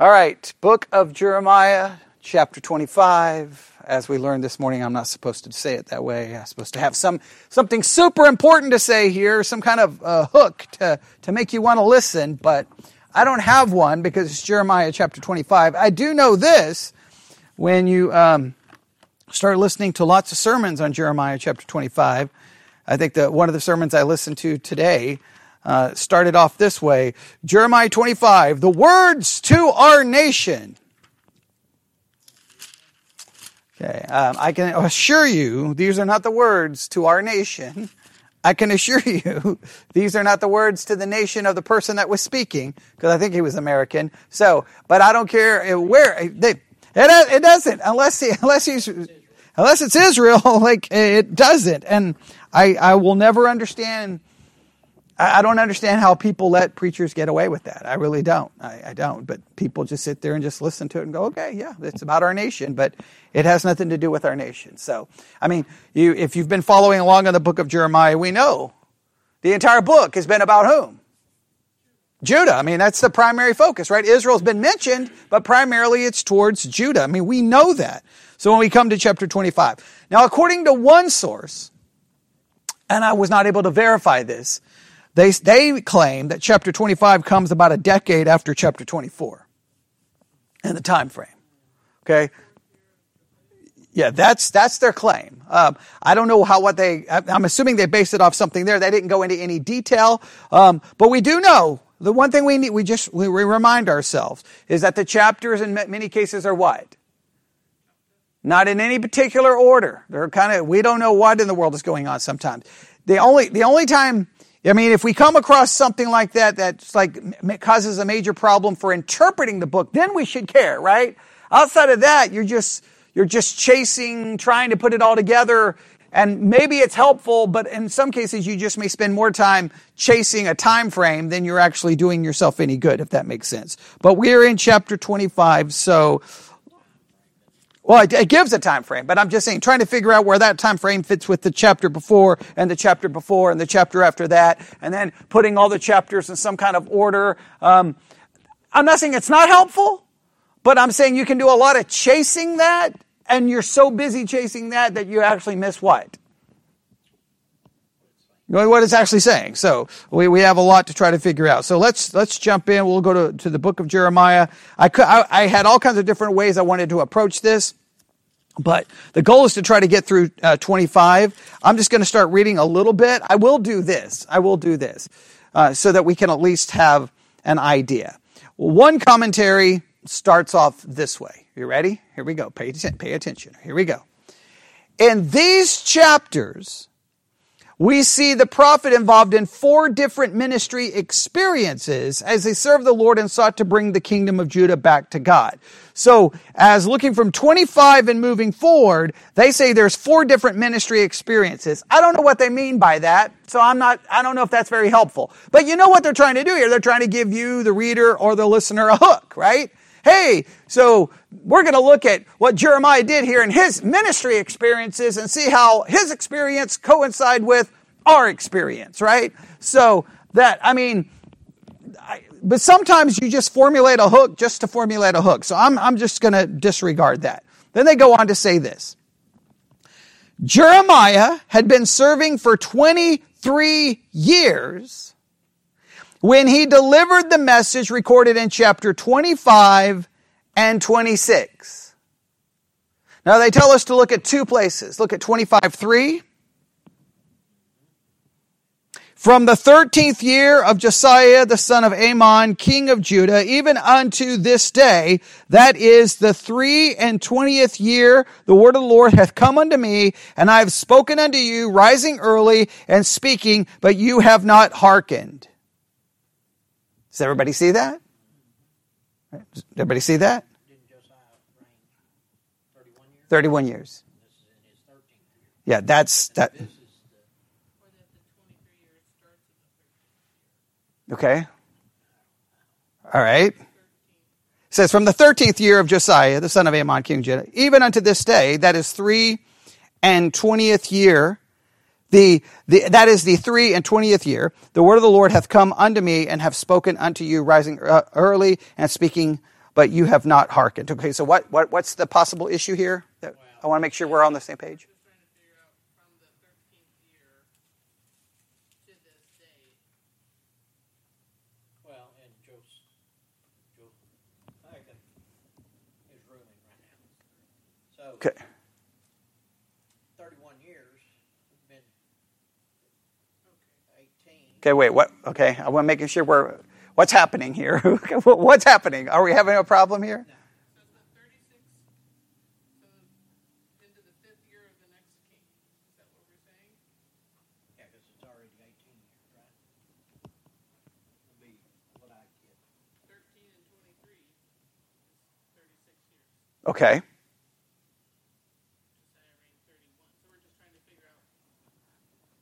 All right, book of Jeremiah, chapter 25. As we learned this morning, I'm not supposed to say it that way. I'm supposed to have some something super important to say here, some kind of uh, hook to, to make you want to listen, but I don't have one because it's Jeremiah chapter 25. I do know this when you um, start listening to lots of sermons on Jeremiah chapter 25. I think that one of the sermons I listened to today uh, started off this way Jeremiah 25, the words to our nation. Okay, um, I can assure you these are not the words to our nation. I can assure you these are not the words to the nation of the person that was speaking, because I think he was American. So, but I don't care where they, it, it doesn't unless he, unless he's unless it's Israel. Like it doesn't, and I I will never understand I, don't understand how people let preachers get away with that. I really don't. I, I, don't. But people just sit there and just listen to it and go, okay, yeah, it's about our nation, but it has nothing to do with our nation. So, I mean, you, if you've been following along in the book of Jeremiah, we know the entire book has been about whom? Judah. I mean, that's the primary focus, right? Israel's been mentioned, but primarily it's towards Judah. I mean, we know that. So when we come to chapter 25. Now, according to one source, and I was not able to verify this, they, they claim that chapter 25 comes about a decade after chapter 24 in the time frame. Okay? Yeah, that's that's their claim. Um, I don't know how what they. I'm assuming they based it off something there. They didn't go into any detail, um, but we do know the one thing we need. We just we remind ourselves is that the chapters in many cases are what. Not in any particular order. They're kind of we don't know what in the world is going on sometimes. The only the only time I mean, if we come across something like that that's like causes a major problem for interpreting the book, then we should care, right? Outside of that, you're just you're just chasing, trying to put it all together, and maybe it's helpful, but in some cases, you just may spend more time chasing a time frame than you're actually doing yourself any good, if that makes sense. But we're in chapter 25, so well, it, it, gives a time frame, but I'm just saying, trying to figure out where that time frame fits with the chapter before and the chapter before and the chapter after that, and then putting all the chapters in some kind of order. Um, I'm not saying it's not helpful, but I'm saying you can do a lot of chasing that, and you're so busy chasing that that you actually miss what? what it's actually saying. So we, we have a lot to try to figure out. So let's let's jump in. We'll go to, to the book of Jeremiah. I, could, I, I had all kinds of different ways I wanted to approach this. But the goal is to try to get through uh, 25. I'm just going to start reading a little bit. I will do this. I will do this uh, so that we can at least have an idea. One commentary starts off this way. You ready? Here we go. Pay, pay attention. Here we go. In these chapters, we see the prophet involved in four different ministry experiences as they served the Lord and sought to bring the kingdom of Judah back to God. So, as looking from 25 and moving forward, they say there's four different ministry experiences. I don't know what they mean by that, so I'm not, I don't know if that's very helpful. But you know what they're trying to do here? They're trying to give you, the reader or the listener, a hook, right? Hey, so we're going to look at what Jeremiah did here in his ministry experiences and see how his experience coincide with our experience, right? So that, I mean, I, but sometimes you just formulate a hook just to formulate a hook. So I'm, I'm just going to disregard that. Then they go on to say this. Jeremiah had been serving for 23 years when he delivered the message recorded in chapter 25 and 26. Now they tell us to look at two places. Look at 25 3 from the thirteenth year of Josiah the son of Amon, king of Judah, even unto this day, that is the three and twentieth year, the word of the Lord hath come unto me, and I have spoken unto you, rising early and speaking, but you have not hearkened. Does everybody see that? Does everybody see that? 31 years. Yeah, that's that. Okay. All right. It says, from the 13th year of Josiah, the son of Amon, king of Judah, even unto this day, that is three and twentieth year, the, the, that is the three and twentieth year, the word of the Lord hath come unto me and have spoken unto you, rising uh, early and speaking but you have not hearkened. Okay, so what, what what's the possible issue here? I want to make sure we're on the same page. Okay. 31 years. Been 18. Okay, wait, what? Okay, I want to make sure we're. What's happening here? what's happening? Are we having a problem here? So the 36 so into the fifth year of the next king. Is that what we're saying? Yeah, because it's already 18 years, right? Will be what I get. 13 and 23 is 36 years. Okay. Josiah reigned 31. So we're just trying to figure out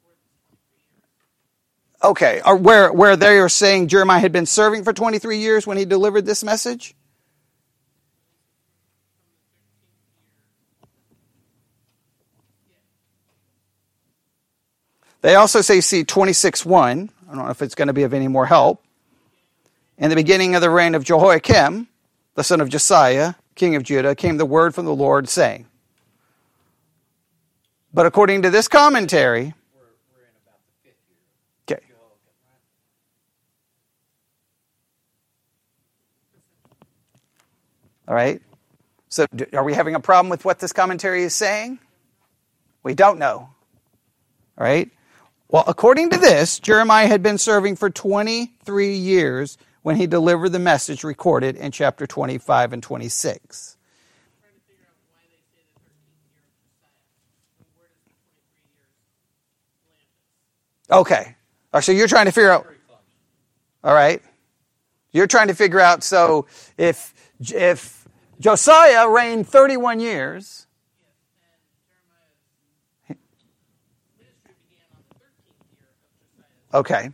where this 23 years. Okay, where where they are saying Jeremiah had been serving for 23 years when he delivered this message? They also say, see, 26.1. I don't know if it's going to be of any more help. In the beginning of the reign of Jehoiakim, the son of Josiah, king of Judah, came the word from the Lord saying. But according to this commentary, We're, we're in about the fifth year. okay, Jehoiakim, right? All right. So, are we having a problem with what this commentary is saying? We don't know. All right. Well, according to this, Jeremiah had been serving for 23 years when he delivered the message recorded in chapter 25 and 26. Trying to figure out why they say the 13th year of Josiah. And where does the 23 years land us? Okay. Right, so you're trying to figure out. All right. You're trying to figure out. So if if Josiah reigned 31 years, Yes, and Jeremiah's ministry began on the 13th year of Josiah. okay.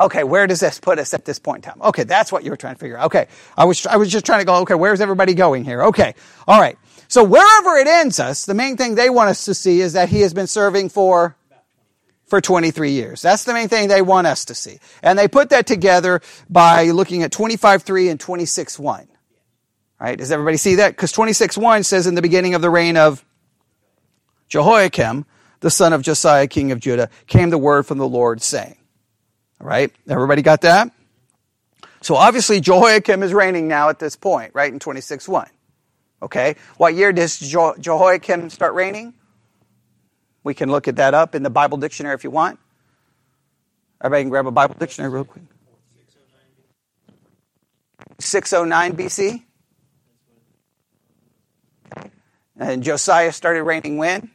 Okay, where does this put us at this point in time? Okay, that's what you were trying to figure out. Okay, I was I was just trying to go. Okay, where's everybody going here? Okay, all right. So wherever it ends us, the main thing they want us to see is that he has been serving for for 23 years. That's the main thing they want us to see, and they put that together by looking at 25:3 and 26:1. Right, does everybody see that? Because 26:1 says in the beginning of the reign of Jehoiakim, the son of Josiah, king of Judah, came the word from the Lord saying. All right, everybody got that? So obviously Jehoiakim is reigning now at this point, right, in 26.1. Okay, what year does Jehoiakim start reigning? We can look at that up in the Bible dictionary if you want. Everybody can grab a Bible dictionary real quick. 609 BC. And Josiah started reigning when?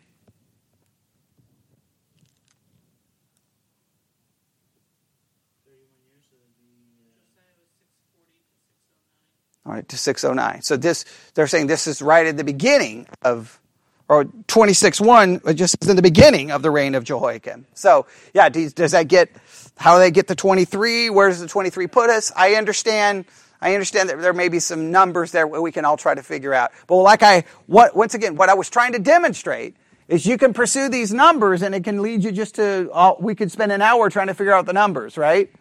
Josiah was 640 to 609. All right, to 609. So this, they're saying this is right at the beginning of, or 26.1, it just in the beginning of the reign of Jehoiakim. So, yeah, does, that get, how do they get to 23? Where does the 23 put us? I understand, I understand that there may be some numbers there we can all try to figure out. But like I, what, once again, what I was trying to demonstrate is you can pursue these numbers and it can lead you just to, uh, we could spend an hour trying to figure out the numbers, right?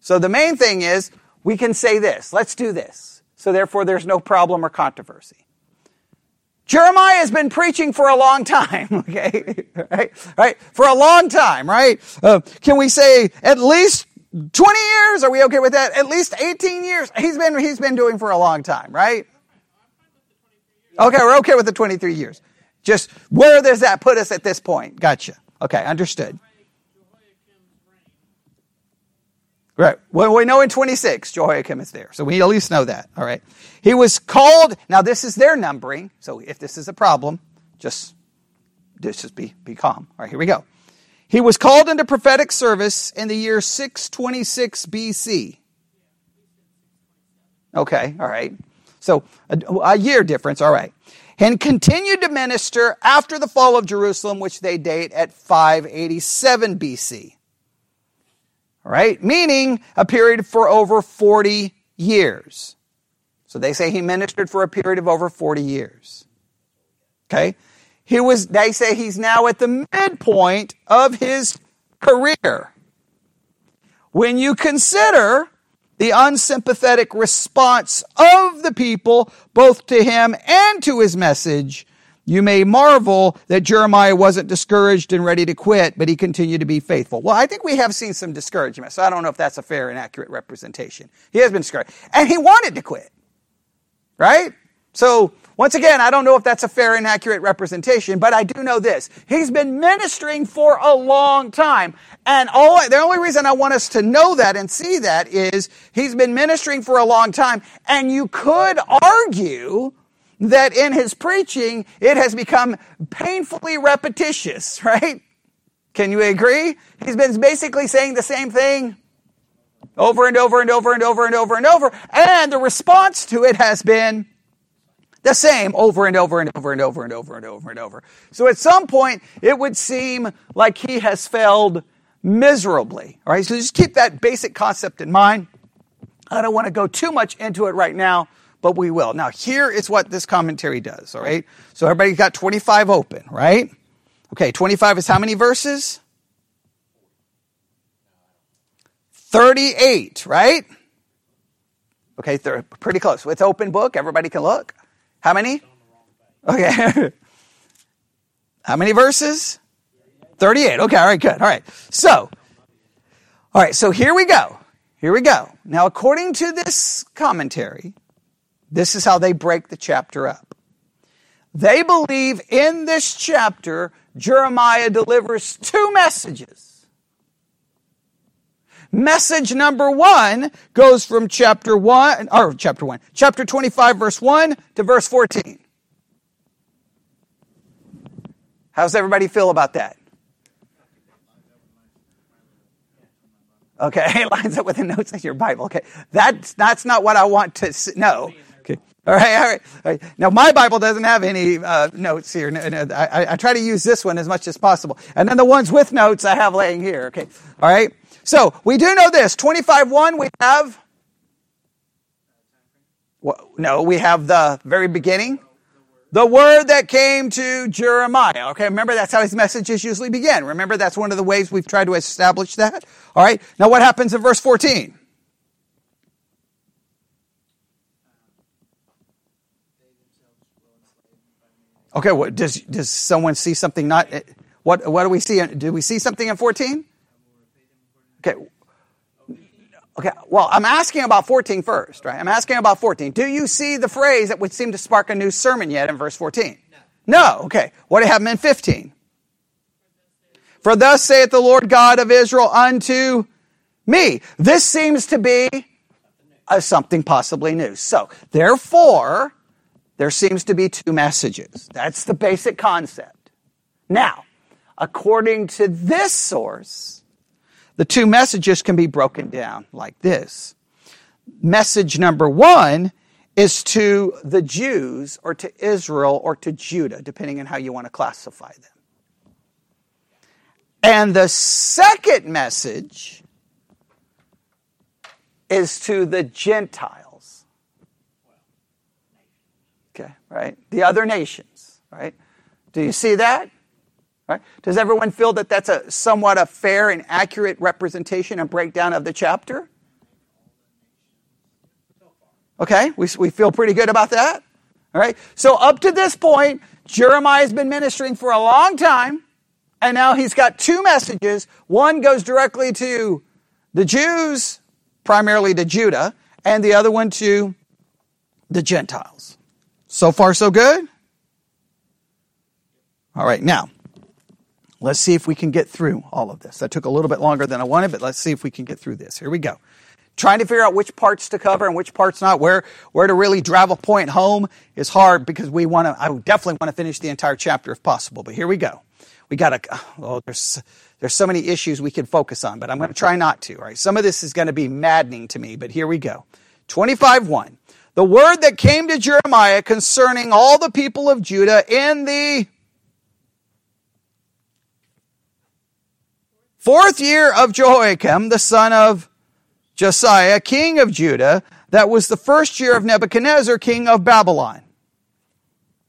So the main thing is we can say this. Let's do this. So therefore there's no problem or controversy. Jeremiah has been preaching for a long time, okay? right? Right? For a long time, right? Uh, can we say at least 20 years? Are we okay with that? At least 18 years? He's been, he's been doing for a long time, right? Okay, we're okay with the 23 years. Just where does that put us at this point? Gotcha. Okay, understood. Right. Well, we know in 26, Jehoiakim is there. So we at least know that. All right. He was called. Now, this is their numbering. So if this is a problem, just, just be, be calm. All right, here we go. He was called into prophetic service in the year 626 BC. Okay. All right. So a, a year difference. All right. And continued to minister after the fall of Jerusalem, which they date at 587 BC. All right? Meaning a period for over 40 years. So they say he ministered for a period of over 40 years. Okay? He was, they say he's now at the midpoint of his career. When you consider the unsympathetic response of the people, both to him and to his message, you may marvel that Jeremiah wasn't discouraged and ready to quit, but he continued to be faithful. Well, I think we have seen some discouragement, so I don't know if that's a fair and accurate representation. He has been discouraged. And he wanted to quit. Right? So, once again, I don't know if that's a fair and accurate representation, but I do know this. He's been ministering for a long time. And all, the only reason I want us to know that and see that is he's been ministering for a long time. And you could argue that in his preaching, it has become painfully repetitious, right? Can you agree? He's been basically saying the same thing over and over and over and over and over and over. And the response to it has been the same over and over and over and over and over and over and over. So at some point, it would seem like he has failed miserably. All right, so just keep that basic concept in mind. I don't want to go too much into it right now, but we will. Now, here is what this commentary does. All right, so everybody got 25 open, right? Okay, 25 is how many verses? 38, right? Okay, they're pretty close. It's open book. Everybody can look. How many? Okay. How many verses? 38. Okay, all right, good. All right. So, all right, so here we go. Here we go. Now, according to this commentary, this is how they break the chapter up. They believe in this chapter, Jeremiah delivers two messages. Message number one goes from chapter one, or chapter one, chapter 25, verse 1 to verse 14. How's everybody feel about that? Okay, it lines up with the notes in your Bible. Okay, that's that's not what I want to know. Okay, all right, all right. All right. Now my Bible doesn't have any uh, notes here. I, I try to use this one as much as possible, and then the ones with notes I have laying here. Okay, all right. So we do know this. 25 1, we have. Well, no, we have the very beginning. The word that came to Jeremiah. Okay, remember that's how his messages usually begin. Remember that's one of the ways we've tried to establish that. All right. Now what happens in verse 14? Okay, what, does does someone see something not? Eh, what what do we see? Do we see something in 14? Okay. Okay, well, I'm asking about 14 first, right? I'm asking about 14. Do you see the phrase that would seem to spark a new sermon yet in verse 14? No. No, okay. What do you have in 15? For thus saith the Lord God of Israel unto me. This seems to be something possibly new. So, therefore, there seems to be two messages. That's the basic concept. Now, according to this source, the two messages can be broken down like this. Message number one is to the Jews or to Israel or to Judah, depending on how you want to classify them. And the second message is to the Gentiles. Okay, right? The other nations, right? Do you see that? Right? Does everyone feel that that's a somewhat a fair and accurate representation and breakdown of the chapter? Okay, we, we feel pretty good about that. All right, so up to this point, Jeremiah has been ministering for a long time, and now he's got two messages. One goes directly to the Jews, primarily to Judah, and the other one to the Gentiles. So far, so good? All right, now, Let's see if we can get through all of this. That took a little bit longer than I wanted, but let's see if we can get through this. Here we go. Trying to figure out which parts to cover and which parts not, where, where to really drive a point home is hard because we want to, I definitely want to finish the entire chapter if possible, but here we go. We got to, oh, there's, there's so many issues we could focus on, but I'm going to try not to, right? Some of this is going to be maddening to me, but here we go. 25 1. The word that came to Jeremiah concerning all the people of Judah in the fourth year of Jehoiakim, the son of Josiah, king of Judah, that was the first year of Nebuchadnezzar, king of Babylon.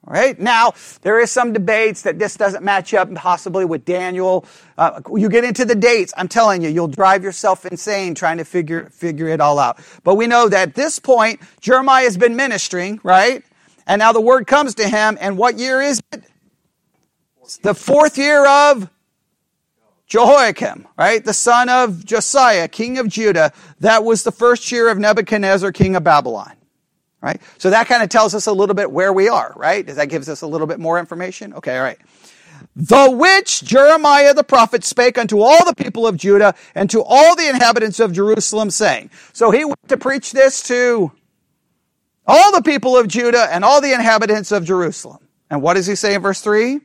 All right. Now, there is some debates that this doesn't match up possibly with Daniel. Uh, you get into the dates, I'm telling you, you'll drive yourself insane trying to figure, figure it all out. But we know that at this point, Jeremiah has been ministering, right? And now the word comes to him, and what year is it? The fourth year of Jehoiakim, right? The son of Josiah, king of Judah. That was the first year of Nebuchadnezzar, king of Babylon. Right? So that kind of tells us a little bit where we are, right? Does that gives us a little bit more information? Okay, all right. The which Jeremiah the prophet spake unto all the people of Judah and to all the inhabitants of Jerusalem, saying. So he went to preach this to all the people of Judah and all the inhabitants of Jerusalem. And what does he say in verse 3?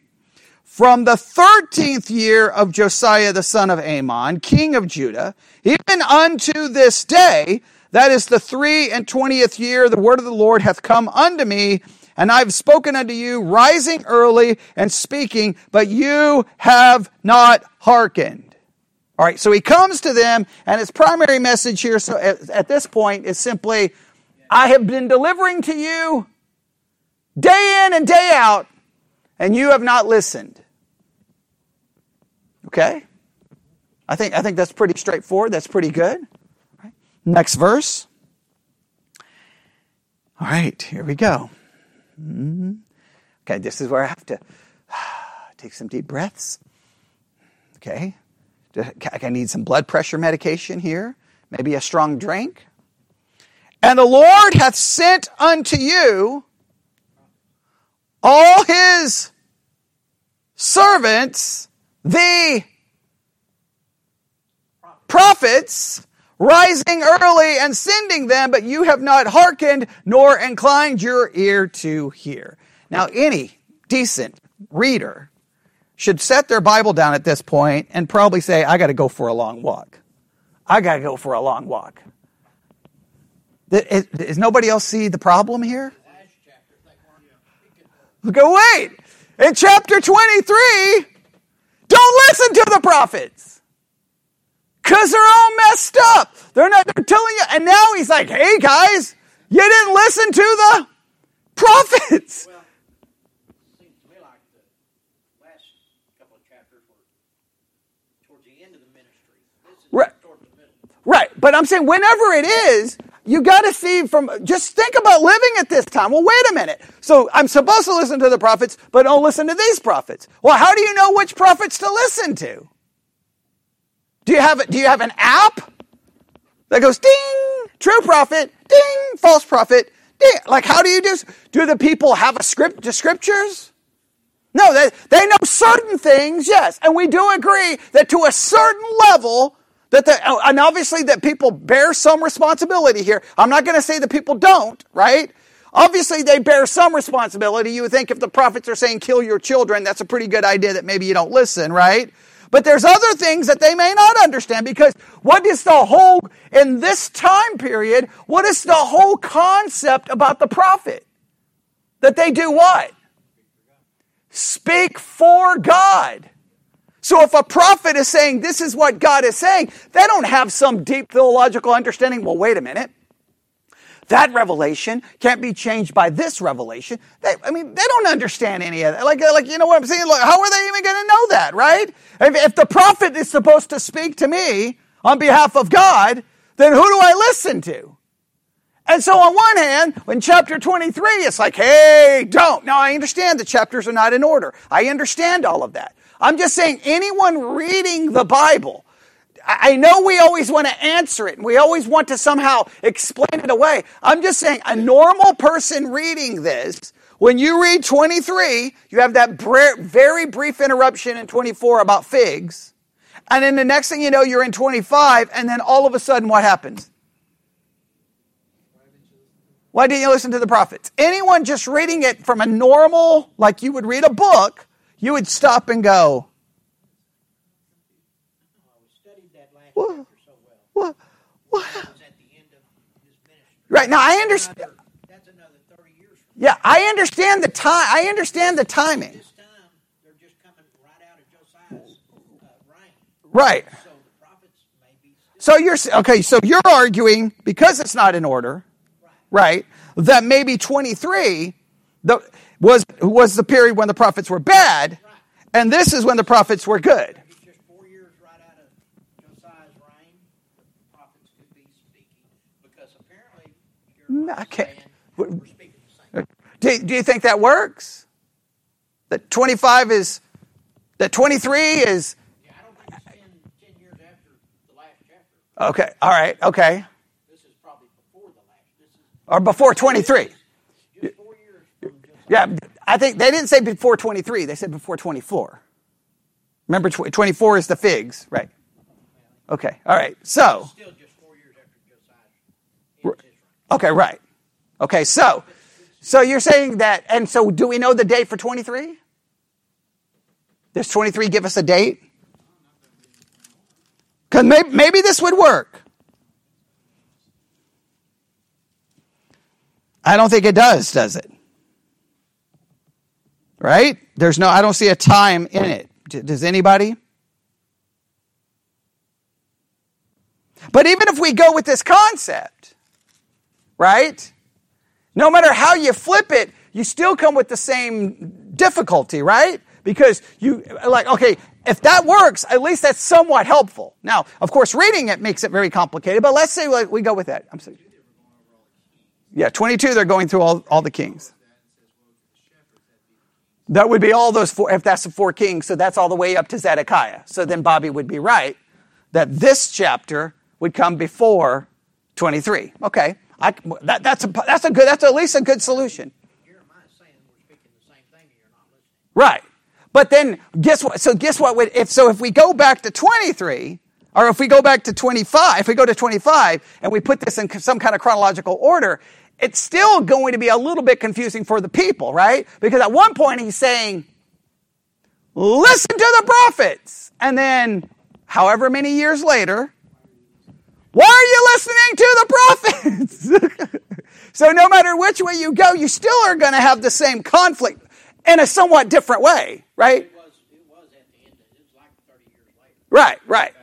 From the thirteenth year of Josiah the son of Amon, king of Judah, even unto this day, that is the three and twentieth year, the word of the Lord hath come unto me, and I have spoken unto you, rising early and speaking, but you have not hearkened. All right, so he comes to them, and his primary message here so at, at this point is simply, I have been delivering to you day in and day out, and you have not listened. Okay? I think, I think that's pretty straightforward. That's pretty good. Next verse. All right, here we go. Mm-hmm. Okay, this is where I have to take some deep breaths. Okay. I need some blood pressure medication here, maybe a strong drink. And the Lord hath sent unto you all his servants, the prophets, rising early and sending them, but you have not hearkened nor inclined your ear to hear. Now, any decent reader should set their Bible down at this point and probably say, I got to go for a long walk. I got to go for a long walk. Does nobody else see the problem here? Go wait. In chapter 23, don't listen to the prophets. Cause they're all messed up. They're not, they're telling you. And now he's like, hey guys, you didn't listen to the prophets. Well, seems to me like the last couple of chapters were towards the end of the ministry. This is Right. towards the middle. Right. But I'm saying whenever it is, you got to see from, just think about living at this time. Well, wait a minute. So I'm supposed to listen to the prophets, but don't listen to these prophets. Well, how do you know which prophets to listen to? Do you have, do you have an app that goes ding, true prophet, ding, false prophet, ding? Like, how do you do, do the people have a script, the scriptures? No, they, they know certain things, yes. And we do agree that to a certain level, that the, oh, and obviously that people bear some responsibility here. I'm not going to say that people don't, right? Obviously they bear some responsibility. You would think if the prophets are saying kill your children, that's a pretty good idea that maybe you don't listen, right? But there's other things that they may not understand because what is the whole, in this time period, what is the whole concept about the prophet? That they do what? Speak for God. So if a prophet is saying this is what God is saying, they don't have some deep theological understanding. Well, wait a minute. That revelation can't be changed by this revelation. They, I mean, they don't understand any of that. Like, like you know what I'm saying? Like, how are they even going to know that, right? If, if the prophet is supposed to speak to me on behalf of God, then who do I listen to? And so on one hand, in chapter 23, it's like, hey, don't. Now I understand the chapters are not in order. I understand all of that. I'm just saying anyone reading the Bible, I know we always want to answer it and we always want to somehow explain it away. I'm just saying a normal person reading this, when you read 23, you have that very brief interruption in 24 about figs. And then the next thing you know, you're in 25 and then all of a sudden what happens? Why didn't you listen to the prophets? Anyone just reading it from a normal, like you would read a book, you would stop and go, we studied that last Whoa. chapter so well. what? What? That was at the end of his ministry. Right now, I understand. Another- That's another 30 years from Yeah, I understand the time. I understand the timing. this time. They're just coming right out of Josiah's reign. Right. So the prophets may be still So you're okay. So you're arguing because it's not in order, right? That maybe 23. The was, was the period when the prophets were bad, and this is when the prophets were good. It's just four years right out of Josiah's reign. The prophets could be speaking because apparently No, I can't- saying we're speaking the same. Do, do you think that works? That 25 is, that 23 is, Yeah, I don't think it's 10, 10 years after the last chapter. okay, all right, okay. This is probably before the last. This is Or before 23. just four years from Josiah. Yeah, I think they didn't say before 23, they said before 24. Remember, 24 is the figs, right? Okay, all right. So, Still just four years after Josiah's ends his reign. okay, right. Okay, so, so you're saying that, and so do we know the date for 23? Does 23 give us a date? Because maybe, maybe this would work. I don't think it does, does it? Right? There's no, I don't see a time in it. Does anybody? But even if we go with this concept, right? No matter how you flip it, you still come with the same difficulty, right? Because you, like, okay, if that works, at least that's somewhat helpful. Now, of course, reading it makes it very complicated, but let's say we go with that. I'm sorry. Yeah, 22, they're going through all, all the kings. That would be all those four, if that's the four kings, so that's all the way up to Zedekiah. So then Bobby would be right that this chapter would come before 23. Okay, I, that, that's, a, that's a good, that's at least a good solution. Right. But then guess what? So guess what? would- If so, if we go back to 23, or if we go back to 25, if we go to 25 and we put this in some kind of chronological order, it's still going to be a little bit confusing for the people, right? Because at one point he's saying, listen to the prophets. And then however many years later, why are you listening to the prophets? so no matter which way you go, you still are going to have the same conflict in a somewhat different way, right? It was, it was at the end. Of, it was like 30 years later. Right, right.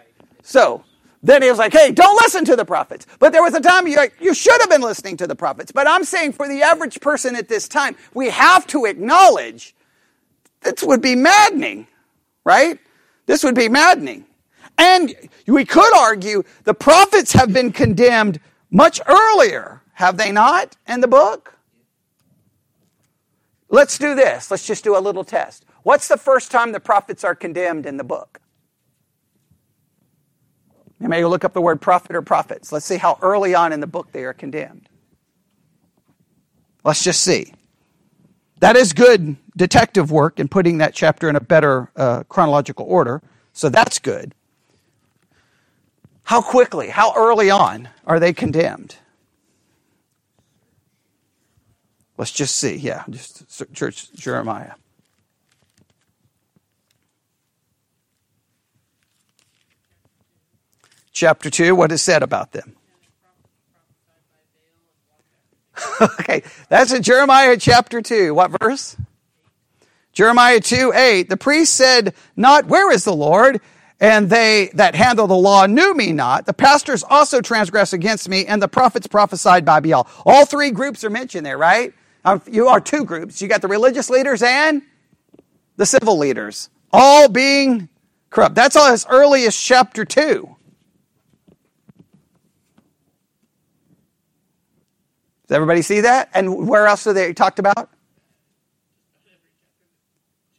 So then he was like, hey, don't listen to the prophets. But there was a time you like, you should have been listening to the prophets. But I'm saying for the average person at this time, we have to acknowledge this would be maddening, right? This would be maddening. And we could argue the prophets have been condemned much earlier, have they not, in the book? Let's do this. Let's just do a little test. What's the first time the prophets are condemned in the book? You may look up the word prophet or prophets. Let's see how early on in the book they are condemned. Let's just see. That is good detective work in putting that chapter in a better uh, chronological order. So that's good. How quickly, how early on are they condemned? Let's just see. Yeah, just church Jeremiah. Chapter 2, what is said about them? okay, that's in Jeremiah chapter 2. What verse? Jeremiah 2 8. The priest said, Not where is the Lord? And they that handle the law knew me not. The pastors also transgress against me, and the prophets prophesied by Baal. All three groups are mentioned there, right? Um, you are two groups. You got the religious leaders and the civil leaders, all being corrupt. That's all as early as chapter 2. Does everybody see that? And where else are they talked about?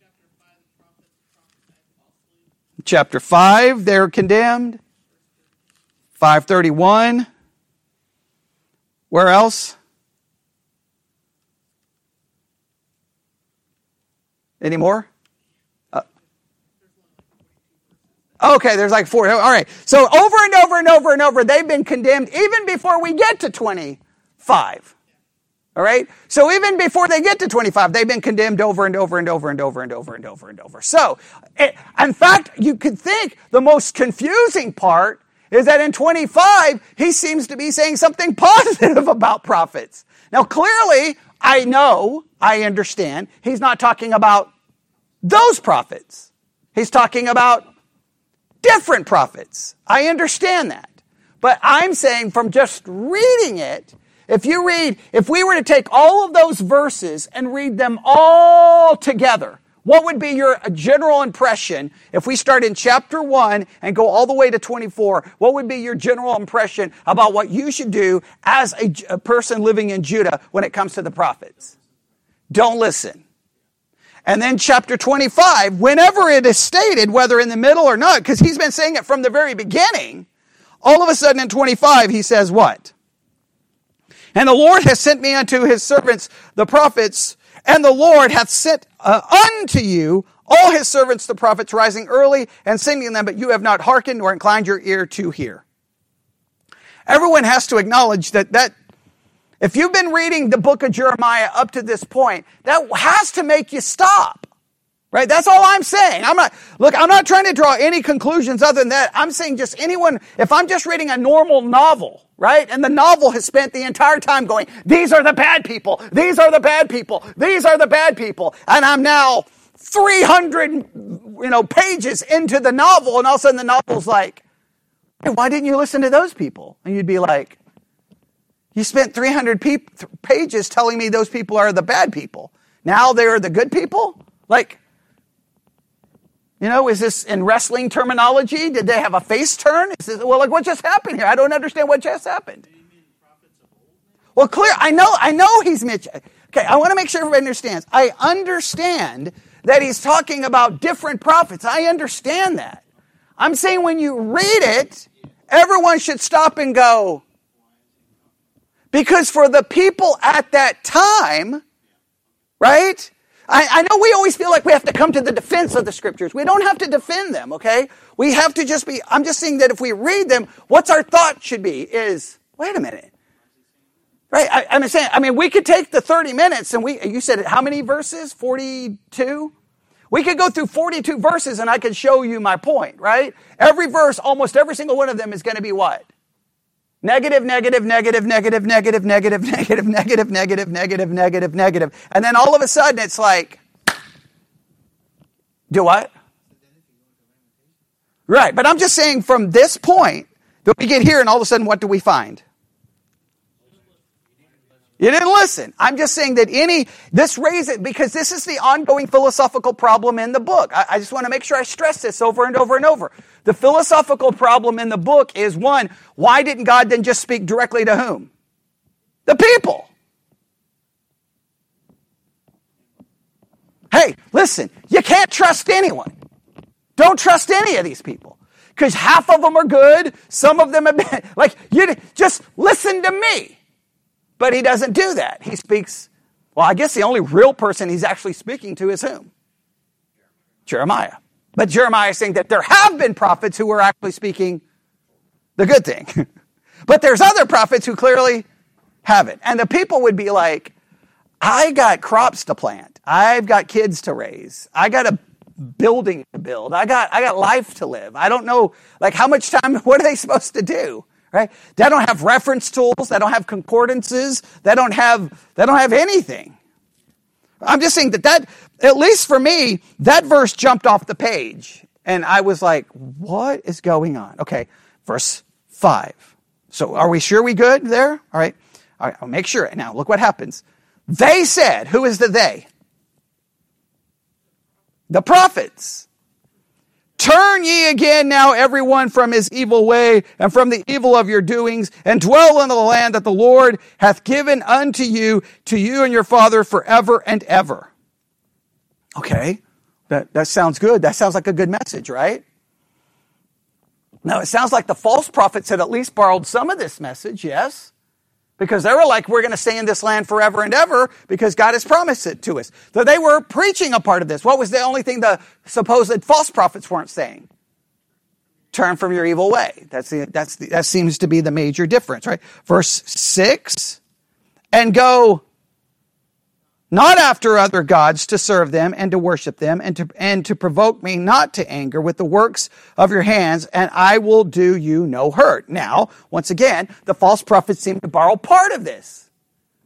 Chapter 5, the prophets prophesied falsely. Chapter 5, they're condemned. 531. Where else? Any more? Uh, okay, there's like four. All right. So over and over and over and over, they've been condemned even before we get to 25. All right? So even before they get to 25, they've been condemned over and over and over and over and over and over and over. So, eh, in fact, you could think the most confusing part is that in 25, he seems to be saying something positive about prophets. Now, clearly, I know, I understand, he's not talking about those prophets. He's talking about different prophets. I understand that. But I'm saying from just reading it, if you read, if we were to take all of those verses and read them all together, what would be your general impression if we start in chapter 1 and go all the way to 24? What would be your general impression about what you should do as a, a person living in Judah when it comes to the prophets? Don't listen. And then chapter 25, whenever it is stated, whether in the middle or not, because he's been saying it from the very beginning, all of a sudden in 25, he says what? And the Lord has sent me unto his servants, the prophets, and the Lord hath sent uh, unto you all his servants, the prophets, rising early and singing them, but you have not hearkened or inclined your ear to hear. Everyone has to acknowledge that that if you've been reading the book of Jeremiah up to this point, that has to make you stop. Right? That's all I'm saying. I'm not, look, I'm not trying to draw any conclusions other than that. I'm saying just anyone, if I'm just reading a normal novel, right? And the novel has spent the entire time going, these are the bad people. These are the bad people. These are the bad people. And I'm now 300, you know, pages into the novel. And all of a sudden the novel's like, hey, why didn't you listen to those people? And you'd be like, you spent 300 pe- pages telling me those people are the bad people. Now they're the good people? Like, you know, is this in wrestling terminology? Did they have a face turn? Is this, well, like what just happened here? I don't understand what just happened. Well, clear. I know. I know he's Mitch. Okay, I want to make sure everybody understands. I understand that he's talking about different prophets. I understand that. I'm saying when you read it, everyone should stop and go. Because for the people at that time, right? I, I, know we always feel like we have to come to the defense of the scriptures. We don't have to defend them, okay? We have to just be, I'm just saying that if we read them, what's our thought should be is, wait a minute. Right? I, I'm saying, I mean, we could take the 30 minutes and we, you said how many verses? 42? We could go through 42 verses and I could show you my point, right? Every verse, almost every single one of them is going to be what? Negative, negative, negative, negative, negative, negative, negative, negative, negative, negative, negative, negative. And then all of a sudden it's like, do what? Right, but I'm just saying from this point that we get here and all of a sudden what do we find? You didn't listen. I'm just saying that any, this raises, because this is the ongoing philosophical problem in the book. I, I, just want to make sure I stress this over and over and over. The philosophical problem in the book is one, why didn't God then just speak directly to whom? The people. Hey, listen, you can't trust anyone. Don't trust any of these people. Because half of them are good, some of them have been, like, you just listen to me. But he doesn't do that. He speaks, well, I guess the only real person he's actually speaking to is whom? Jeremiah. But Jeremiah is saying that there have been prophets who were actually speaking the good thing. but there's other prophets who clearly haven't. And the people would be like, I got crops to plant. I've got kids to raise. I got a building to build. I got I got life to live. I don't know like how much time what are they supposed to do? Right? They don't have reference tools. They don't have concordances. They don't have, they don't have anything. I'm just saying that that, at least for me, that verse jumped off the page. And I was like, what is going on? Okay, verse 5. So are we sure we good there? All right. All right, I'll make sure. Now, look what happens. They said, who is the they? The prophets. Turn ye again now everyone from his evil way and from the evil of your doings and dwell in the land that the Lord hath given unto you, to you and your father forever and ever. Okay. That, that sounds good. That sounds like a good message, right? Now it sounds like the false prophets had at least borrowed some of this message, yes? Because they were like, we're going to stay in this land forever and ever because God has promised it to us. So they were preaching a part of this. What was the only thing the supposed false prophets weren't saying? Turn from your evil way. That's the, that's the, that seems to be the major difference, right? Verse six, and go not after other gods to serve them and to worship them and to, and to provoke me not to anger with the works of your hands and I will do you no hurt. Now, once again, the false prophets seem to borrow part of this.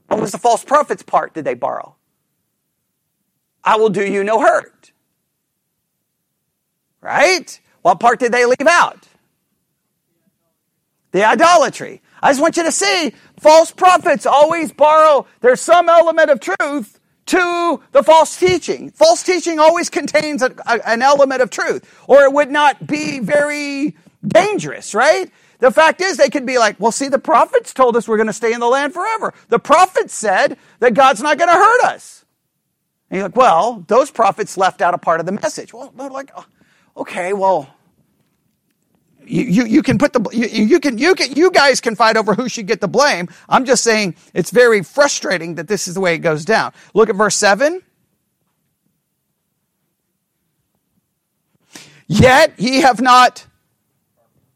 What was the false prophet's part did they borrow? I will do you no hurt. Right? What part did they leave out? The idolatry. I just want you to see false prophets always borrow, there's some element of truth to the false teaching. False teaching always contains a, a, an element of truth, or it would not be very dangerous, right? The fact is, they could be like, well, see, the prophets told us we're going to stay in the land forever. The prophets said that God's not going to hurt us. And you're like, well, those prophets left out a part of the message. Well, they're like, oh, okay, well, you, you, you can put the you, you can you can you guys can fight over who should get the blame. I'm just saying it's very frustrating that this is the way it goes down. Look at verse seven. Yet ye have not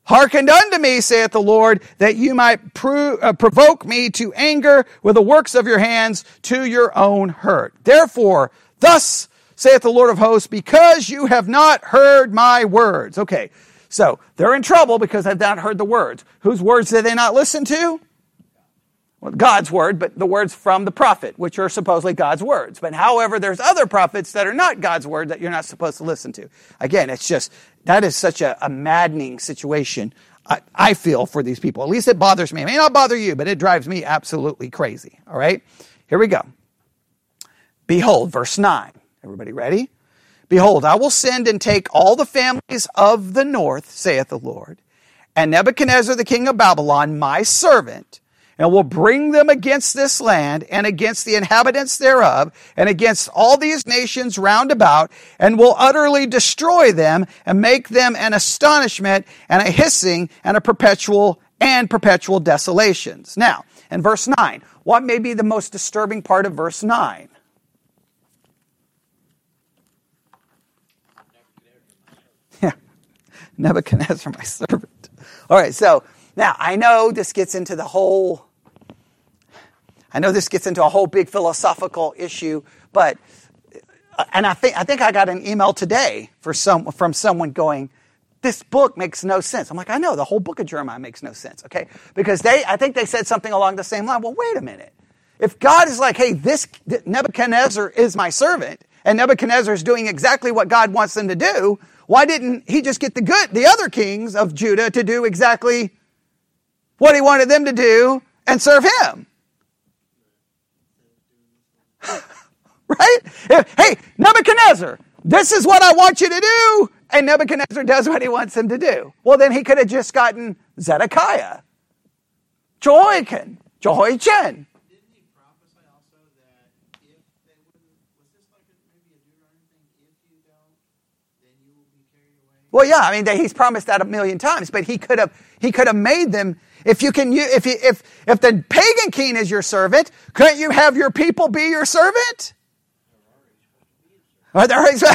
hearkened unto me, saith the Lord, that you might pro- uh, provoke me to anger with the works of your hands to your own hurt. Therefore, thus saith the Lord of hosts, because you have not heard my words. Okay, so they're in trouble because they've not heard the words. Whose words did they not listen to? Well, God's word, but the words from the prophet, which are supposedly God's words. But however, there's other prophets that are not God's word that you're not supposed to listen to. Again, it's just, that is such a, a maddening situation, I, I, feel, for these people. At least it bothers me. It may not bother you, but it drives me absolutely crazy. All right? Here we go. Behold, verse 9. Everybody ready? Behold, I will send and take all the families of the north, saith the Lord, and Nebuchadnezzar the king of Babylon, my servant, and will bring them against this land and against the inhabitants thereof and against all these nations round about and will utterly destroy them and make them an astonishment and a hissing and a perpetual and perpetual desolations. Now, in verse 9, what may be the most disturbing part of verse 9? Nebuchadnezzar, my servant. All right, so now I know this gets into the whole, I know this gets into a whole big philosophical issue, but, uh, and I think, I think I got an email today for some, from someone going, this book makes no sense. I'm like, I know, the whole book of Jeremiah makes no sense, okay? Because they, I think they said something along the same line. Well, wait a minute. If God is like, hey, this Nebuchadnezzar is my servant, and Nebuchadnezzar is doing exactly what God wants them to do, why didn't he just get the good, the other kings of Judah to do exactly what he wanted them to do and serve him? right? Hey, Nebuchadnezzar, this is what I want you to do. And Nebuchadnezzar does what he wants him to do. Well, then he could have just gotten Zedekiah, Jehoiakim, Jehoiachin, Well, yeah, I mean, he's promised that a million times, but he could have, he could have made them, if you can, if, if, if the pagan king is your servant, couldn't you have your people be your servant?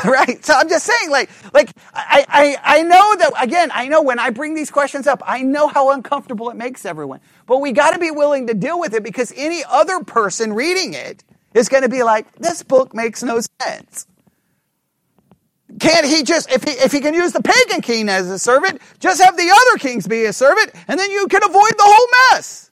Right. So I'm just saying, like, like, I, I, I know that, again, I know when I bring these questions up, I know how uncomfortable it makes everyone. But we got to be willing to deal with it because any other person reading it is going to be like, this book makes no sense. Can't he just, if he, if he can use the pagan king as a servant, just have the other kings be a servant, and then you can avoid the whole mess.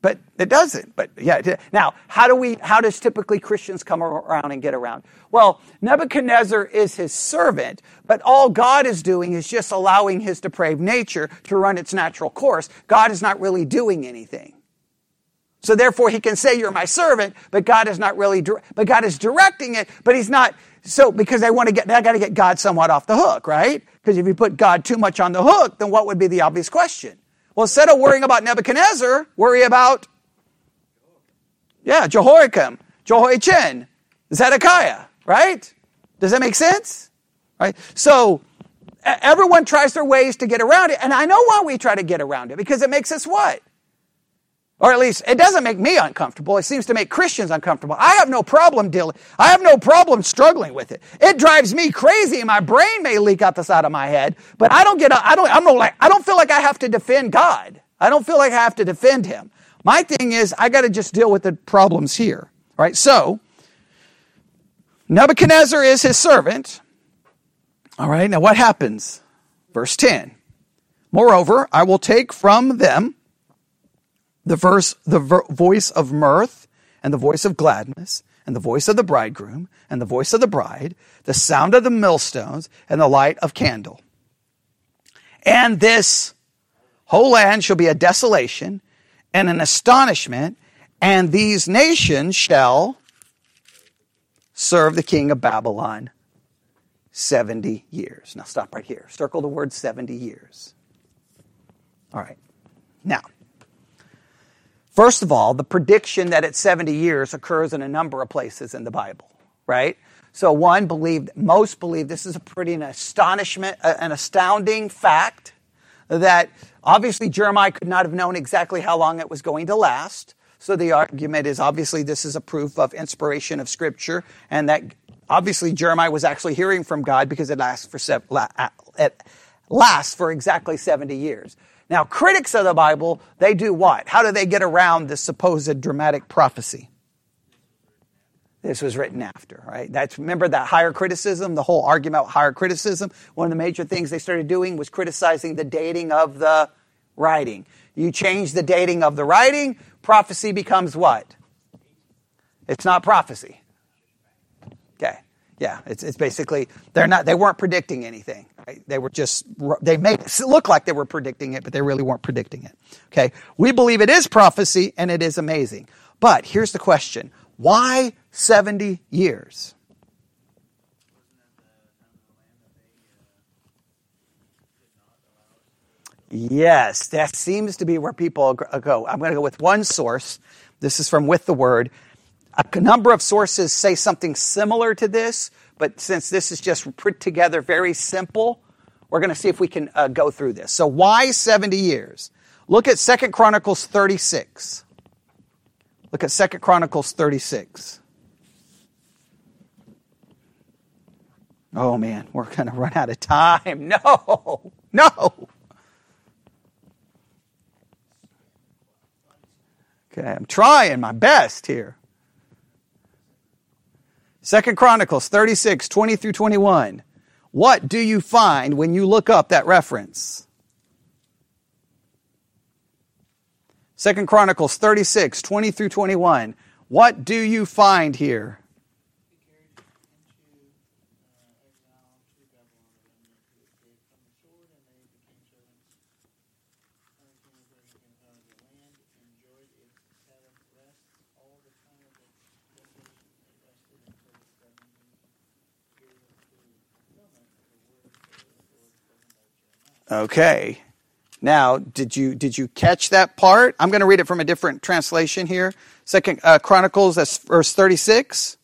But it doesn't. But yeah. Now, how do we, how does typically Christians come around and get around? Well, Nebuchadnezzar is his servant, but all God is doing is just allowing his depraved nature to run its natural course. God is not really doing anything. So therefore he can say, you're my servant, but God is not really, but God is directing it, but he's not, so, because they want to get, they got to get God somewhat off the hook, right? Because if you put God too much on the hook, then what would be the obvious question? Well, instead of worrying about Nebuchadnezzar, worry about, yeah, Jehoiakim, Jehoiachin, Zedekiah, right? Does that make sense? Right? So, everyone tries their ways to get around it, and I know why we try to get around it, because it makes us what? Or at least it doesn't make me uncomfortable. It seems to make Christians uncomfortable. I have no problem dealing. I have no problem struggling with it. It drives me crazy and my brain may leak out the side of my head, but I don't get, I don't, I'm not like, I don't feel like I have to defend God. I don't feel like I have to defend him. My thing is I got to just deal with the problems here. Right? So, Nebuchadnezzar is his servant. All right. Now what happens? Verse 10. Moreover, I will take from them the verse, the ver- voice of mirth and the voice of gladness and the voice of the bridegroom and the voice of the bride, the sound of the millstones and the light of candle. And this whole land shall be a desolation and an astonishment, and these nations shall serve the king of Babylon 70 years. Now stop right here. Circle the word 70 years. All right. Now, first of all, the prediction that it's 70 years occurs in a number of places in the Bible, right? So one believed, most believe this is a pretty an astonishment, an astounding fact that obviously Jeremiah could not have known exactly how long it was going to last. So the argument is obviously this is a proof of inspiration of Scripture, and that obviously Jeremiah was actually hearing from God because it lasts for it lasts for exactly 70 years. Now, critics of the Bible, they do what? How do they get around this supposed dramatic prophecy? This was written after, right? That's remember that higher criticism, the whole argument about higher criticism. One of the major things they started doing was criticizing the dating of the writing. You change the dating of the writing, prophecy becomes what? It's not prophecy. Yeah, it's, it's basically they're not they weren't predicting anything. Right? They were just they made it look like they were predicting it, but they really weren't predicting it. Okay, we believe it is prophecy and it is amazing. But here's the question: Why seventy years? Yes, that seems to be where people go. I'm going to go with one source. This is from With the Word. A number of sources say something similar to this, but since this is just put together very simple, we're going to see if we can uh, go through this. So why 70 years? Look at Second Chronicles 36. Look at Second Chronicles 36. Oh man, we're going to run out of time. No, no. Okay, I'm trying my best here. Second Chronicles 36, 20 through 21. What do you find when you look up that reference? Second Chronicles 36, 20 through 21. What do you find here? Okay. Now, did you did you catch that part? I'm going to read it from a different translation here. Second uh, Chronicles, that's verse 36,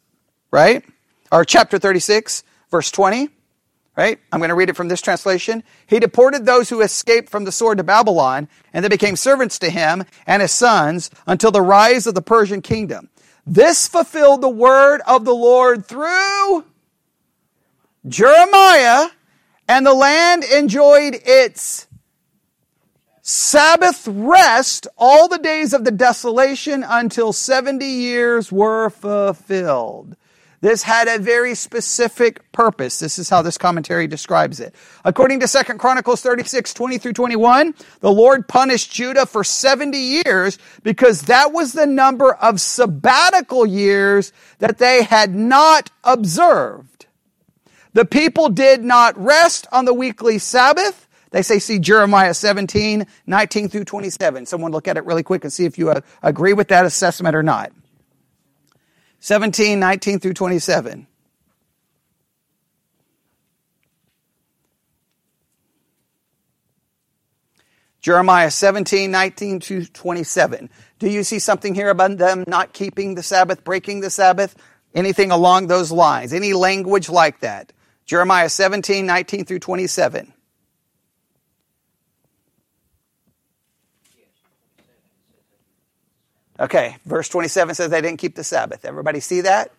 right? Or chapter 36, verse 20, right? I'm going to read it from this translation. He deported those who escaped from the sword to Babylon, and they became servants to him and his sons until the rise of the Persian kingdom. This fulfilled the word of the Lord through Jeremiah and the land enjoyed its Sabbath rest all the days of the desolation until 70 years were fulfilled. This had a very specific purpose. This is how this commentary describes it. According to 2 Chronicles 36, 20 through 21, the Lord punished Judah for 70 years because that was the number of sabbatical years that they had not observed. The people did not rest on the weekly Sabbath. They say, see Jeremiah 17, 19 through 27. Someone look at it really quick and see if you uh, agree with that assessment or not. 17, 19 through 27. Jeremiah 17, 19 to 27. Do you see something here about them not keeping the Sabbath, breaking the Sabbath? Anything along those lines? Any language like that? Jeremiah 17, 19 through 27. Okay, verse 27 says they didn't keep the Sabbath. Everybody see that?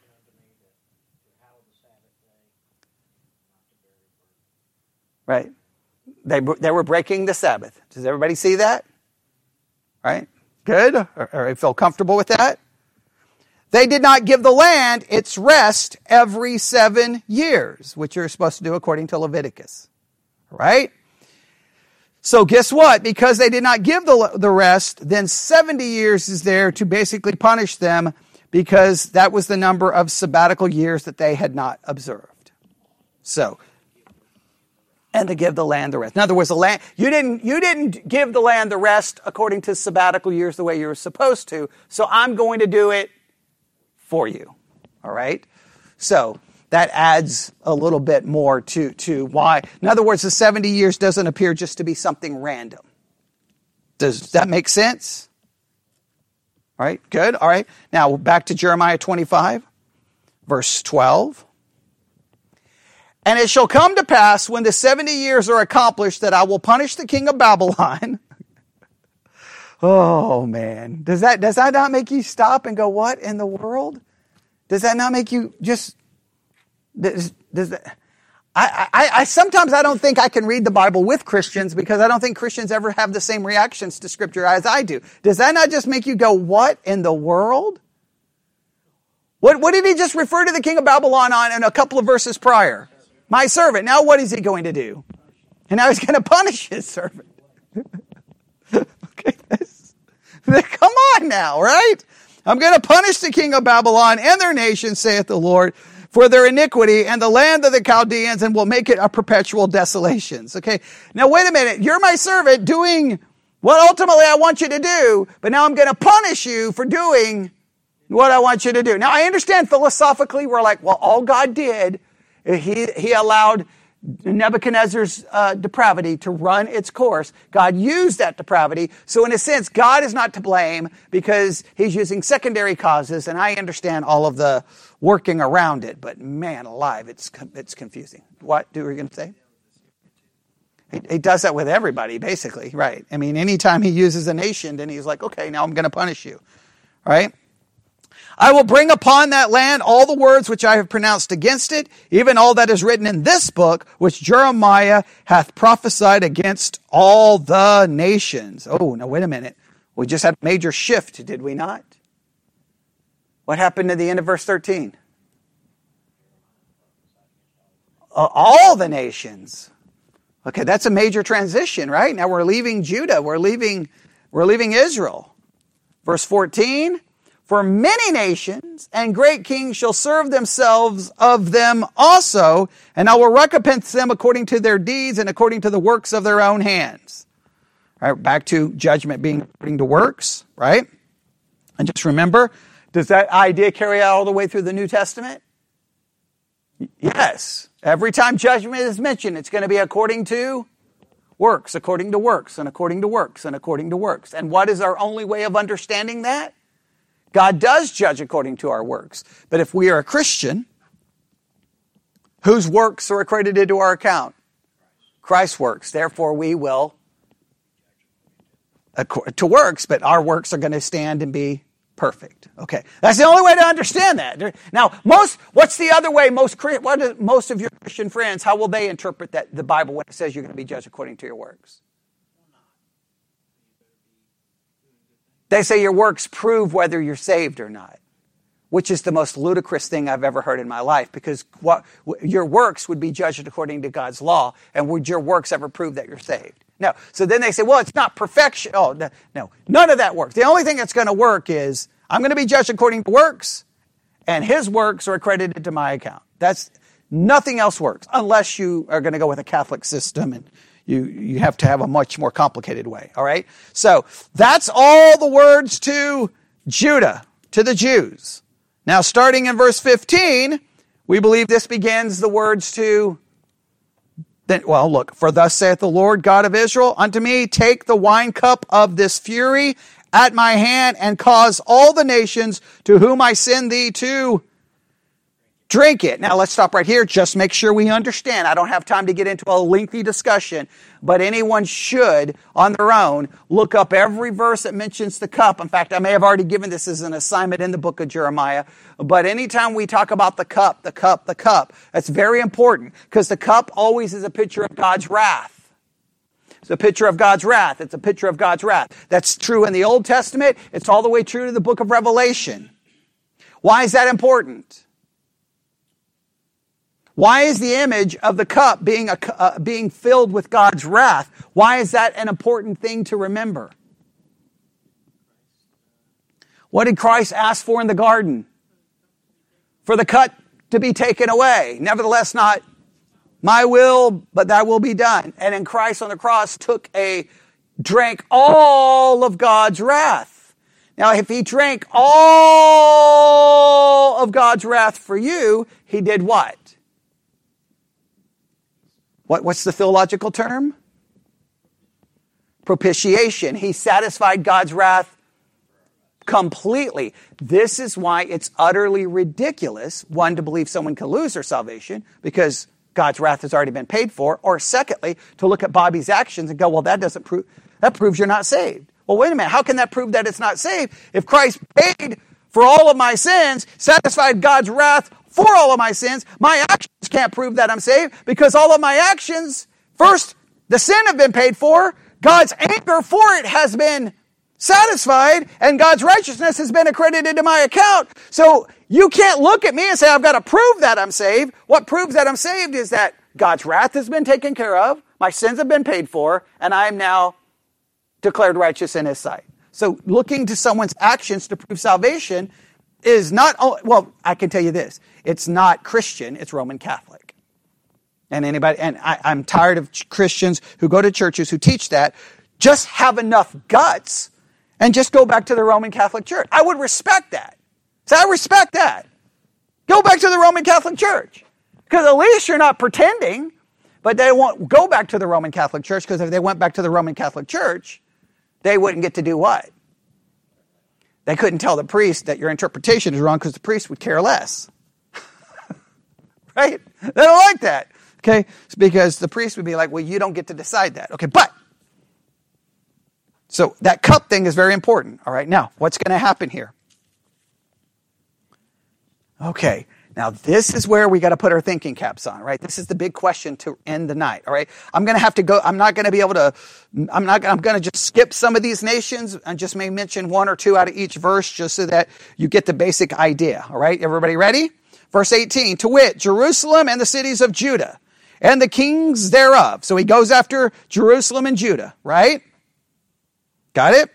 Right. They, they were breaking the Sabbath. Does everybody see that? Right? Good? Or, or feel comfortable with that? They did not give the land its rest every seven years, which you're supposed to do according to Leviticus. Right? So guess what? Because they did not give the, the rest, then 70 years is there to basically punish them because that was the number of sabbatical years that they had not observed. So, and to give the land the rest. In other words, the land you didn't you didn't give the land the rest according to sabbatical years the way you were supposed to. So I'm going to do it for you. All right. So that adds a little bit more to to why. In other words, the 70 years doesn't appear just to be something random. Does that make sense? All right. Good. All right. Now back to Jeremiah 25, verse 12. And it shall come to pass when the 70 years are accomplished that I will punish the king of Babylon. Oh man. Does that, does that not make you stop and go, what in the world? Does that not make you just, does, does that, I, I, I, sometimes I don't think I can read the Bible with Christians because I don't think Christians ever have the same reactions to Scripture as I do. Does that not just make you go, what in the world? What, what did he just refer to the king of Babylon on in a couple of verses prior? my servant. Now what is he going to do? And now he's going to punish his servant. okay, come on now, right? I'm going to punish the king of Babylon and their nation, saith the Lord, for their iniquity and the land of the Chaldeans and will make it a perpetual desolations. Okay. Now wait a minute. You're my servant doing what ultimately I want you to do, but now I'm going to punish you for doing what I want you to do. Now I understand philosophically we're like, well, all God did he, he allowed Nebuchadnezzar's uh, depravity to run its course. God used that depravity. So in a sense, God is not to blame because he's using secondary causes and I understand all of the working around it, but man alive, it's, it's confusing. What do we going to say? He, he does that with everybody, basically, right? I mean, anytime he uses a nation, then he's like, okay, now I'm going to punish you, right? I will bring upon that land all the words which I have pronounced against it, even all that is written in this book, which Jeremiah hath prophesied against all the nations. Oh, now wait a minute. We just had a major shift, did we not? What happened at the end of verse 13? Uh, all the nations. Okay, that's a major transition, right? Now we're leaving Judah, we're leaving, we're leaving Israel. Verse 14, for many nations and great kings shall serve themselves of them also, and I will recompense them according to their deeds and according to the works of their own hands. Right, back to judgment being according to works, right? And just remember, does that idea carry out all the way through the New Testament? Yes. Every time judgment is mentioned, it's going to be according to works, according to works, and according to works, and according to works. And what is our only way of understanding that? God does judge according to our works. But if we are a Christian, whose works are accredited to our account? Christ's works. Therefore, we will to works, but our works are going to stand and be perfect. Okay, that's the only way to understand that. Now, most what's the other way? Most what most of your Christian friends, how will they interpret that the Bible when it says you're going to be judged according to your works? They say your works prove whether you're saved or not, which is the most ludicrous thing I've ever heard in my life because what, your works would be judged according to God's law, and would your works ever prove that you're saved? No. So then they say, well, it's not perfection. Oh, no, no. none of that works. The only thing that's going to work is I'm going to be judged according to works, and his works are accredited to my account. That's nothing else works unless you are going to go with a Catholic system and you, you have to have a much more complicated way. All right. So that's all the words to Judah, to the Jews. Now, starting in verse 15, we believe this begins the words to then, well, look, for thus saith the Lord God of Israel unto me, take the wine cup of this fury at my hand and cause all the nations to whom I send thee to drink it. Now let's stop right here. Just make sure we understand. I don't have time to get into a lengthy discussion, but anyone should on their own look up every verse that mentions the cup. In fact, I may have already given this as an assignment in the book of Jeremiah, but anytime we talk about the cup, the cup, the cup, that's very important because the cup always is a picture of God's wrath. It's a picture of God's wrath. It's a picture of God's wrath. That's true in the Old Testament. It's all the way true to the book of Revelation. Why is that important? Why is the image of the cup being, a, uh, being filled with God's wrath? Why is that an important thing to remember? What did Christ ask for in the garden? For the cut to be taken away. Nevertheless, not my will, but thy will be done. And in Christ on the cross took a, drank all of God's wrath. Now, if he drank all of God's wrath for you, he did what? What, what's the theological term? Propitiation. He satisfied God's wrath completely. This is why it's utterly ridiculous, one, to believe someone can lose their salvation because God's wrath has already been paid for, or secondly, to look at Bobby's actions and go, well, that doesn't prove, that proves you're not saved. Well, wait a minute. How can that prove that it's not saved? If Christ paid for all of my sins, satisfied God's wrath for all of my sins, my actions can't prove that I'm saved because all of my actions, first, the sin have been paid for, God's anger for it has been satisfied, and God's righteousness has been accredited to my account. So you can't look at me and say, I've got to prove that I'm saved. What proves that I'm saved is that God's wrath has been taken care of, my sins have been paid for, and I am now declared righteous in His sight. So looking to someone's actions to prove salvation is not, oh, well, I can tell you this it's not Christian, it's Roman Catholic. And anybody, and I, I'm tired of Christians who go to churches who teach that. Just have enough guts and just go back to the Roman Catholic Church. I would respect that. So I respect that. Go back to the Roman Catholic Church. Because at least you're not pretending, but they won't go back to the Roman Catholic Church because if they went back to the Roman Catholic Church, they wouldn't get to do what? They couldn't tell the priest that your interpretation is wrong because the priest would care less. Right? They don't like that. Okay? It's because the priest would be like, well, you don't get to decide that. Okay, but so that cup thing is very important. All right, now what's going to happen here? Okay, now this is where we got to put our thinking caps on, right? This is the big question to end the night. All right, I'm going to have to go. I'm not going to be able to. I'm not. I'm going to just skip some of these nations and just may mention one or two out of each verse, just so that you get the basic idea. All right, everybody ready? Verse 18, to wit, Jerusalem and the cities of Judah and the kings thereof. So he goes after Jerusalem and Judah, right? Got it?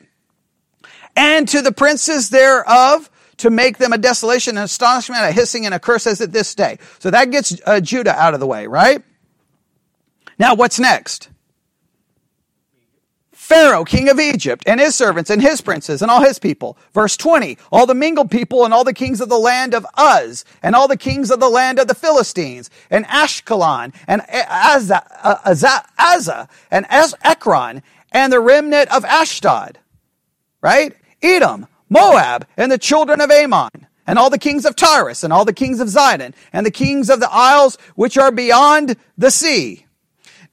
And to the princes thereof to make them a desolation and astonishment, a hissing and a curse as at this day. So that gets uh, Judah out of the way, right? Now what's next? Pharaoh, king of Egypt, and his servants, and his princes, and all his people. Verse 20, all the mingled people, and all the kings of the land of Uz, and all the kings of the land of the Philistines, and Ashkelon, and Azzah, uh, and Ekron, and the remnant of Ashdod, right? Edom, Moab, and the children of Ammon, and all the kings of Tyrus, and all the kings of Zidon, and the kings of the isles which are beyond the sea.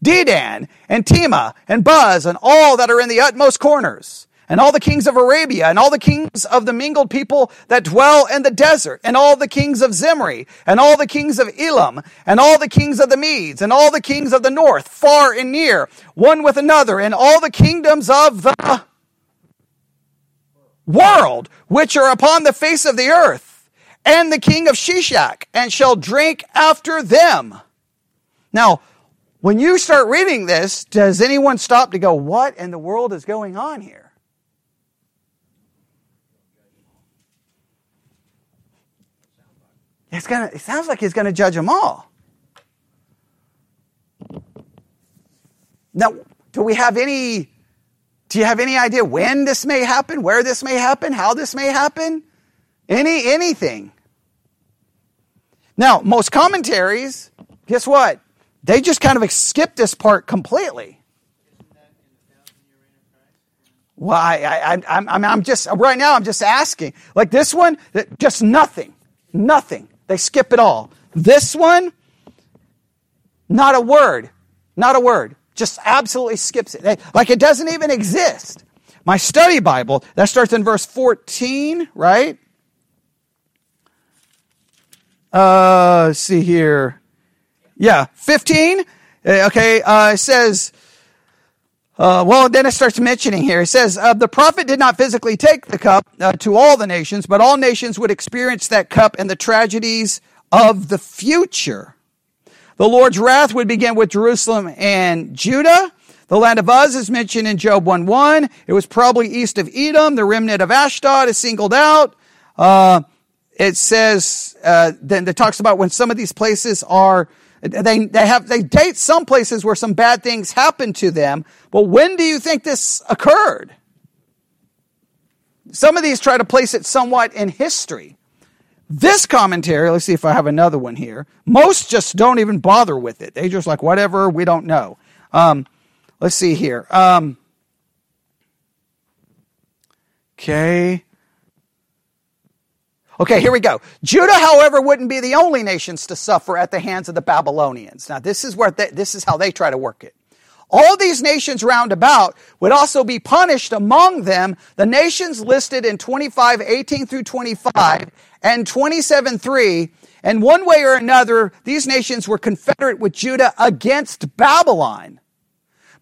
Dedan, and Tema, and Buz, and all that are in the utmost corners and all the kings of Arabia, and all the kings of the mingled people that dwell in the desert, and all the kings of Zimri, and all the kings of Elam, and all the kings of the Medes, and all the kings of the north, far and near, one with another, and all the kingdoms of the world, which are upon the face of the earth, and the king of Shishak, and shall drink after them. Now, when you start reading this, does anyone stop to go, what in the world is going on here? It's gonna, it sounds like he's going to judge them all. Now, do we have any, do you have any idea when this may happen, where this may happen, how this may happen? Any, anything. Now, most commentaries, guess what? They just kind of skip this part completely. Well, I, I, I'm, I'm, just, right now, I'm just asking. Like this one, just nothing. Nothing. They skip it all. This one, not a word. Not a word. Just absolutely skips it. Like it doesn't even exist. My study Bible, that starts in verse 14, right? Uh, see here. Yeah, 15. Uh, okay, uh, it says, uh, well, then it starts mentioning here. It says, uh, the prophet did not physically take the cup uh, to all the nations, but all nations would experience that cup and the tragedies of the future. The Lord's wrath would begin with Jerusalem and Judah. The land of Uz is mentioned in Job 1-1. It was probably east of Edom. The remnant of Ashdod is singled out. Uh, it says, uh, then it talks about when some of these places are They, they have, they date some places where some bad things happened to them. But when do you think this occurred? Some of these try to place it somewhat in history. This commentary, let's see if I have another one here. Most just don't even bother with it. They just like, whatever, we don't know. Um, let's see here. Um, okay. Okay, here we go. Judah, however, wouldn't be the only nations to suffer at the hands of the Babylonians. Now, this is where they, this is how they try to work it. All these nations round about would also be punished among them. The nations listed in 25, 18 through 25 and 27, 3. And one way or another, these nations were confederate with Judah against Babylon.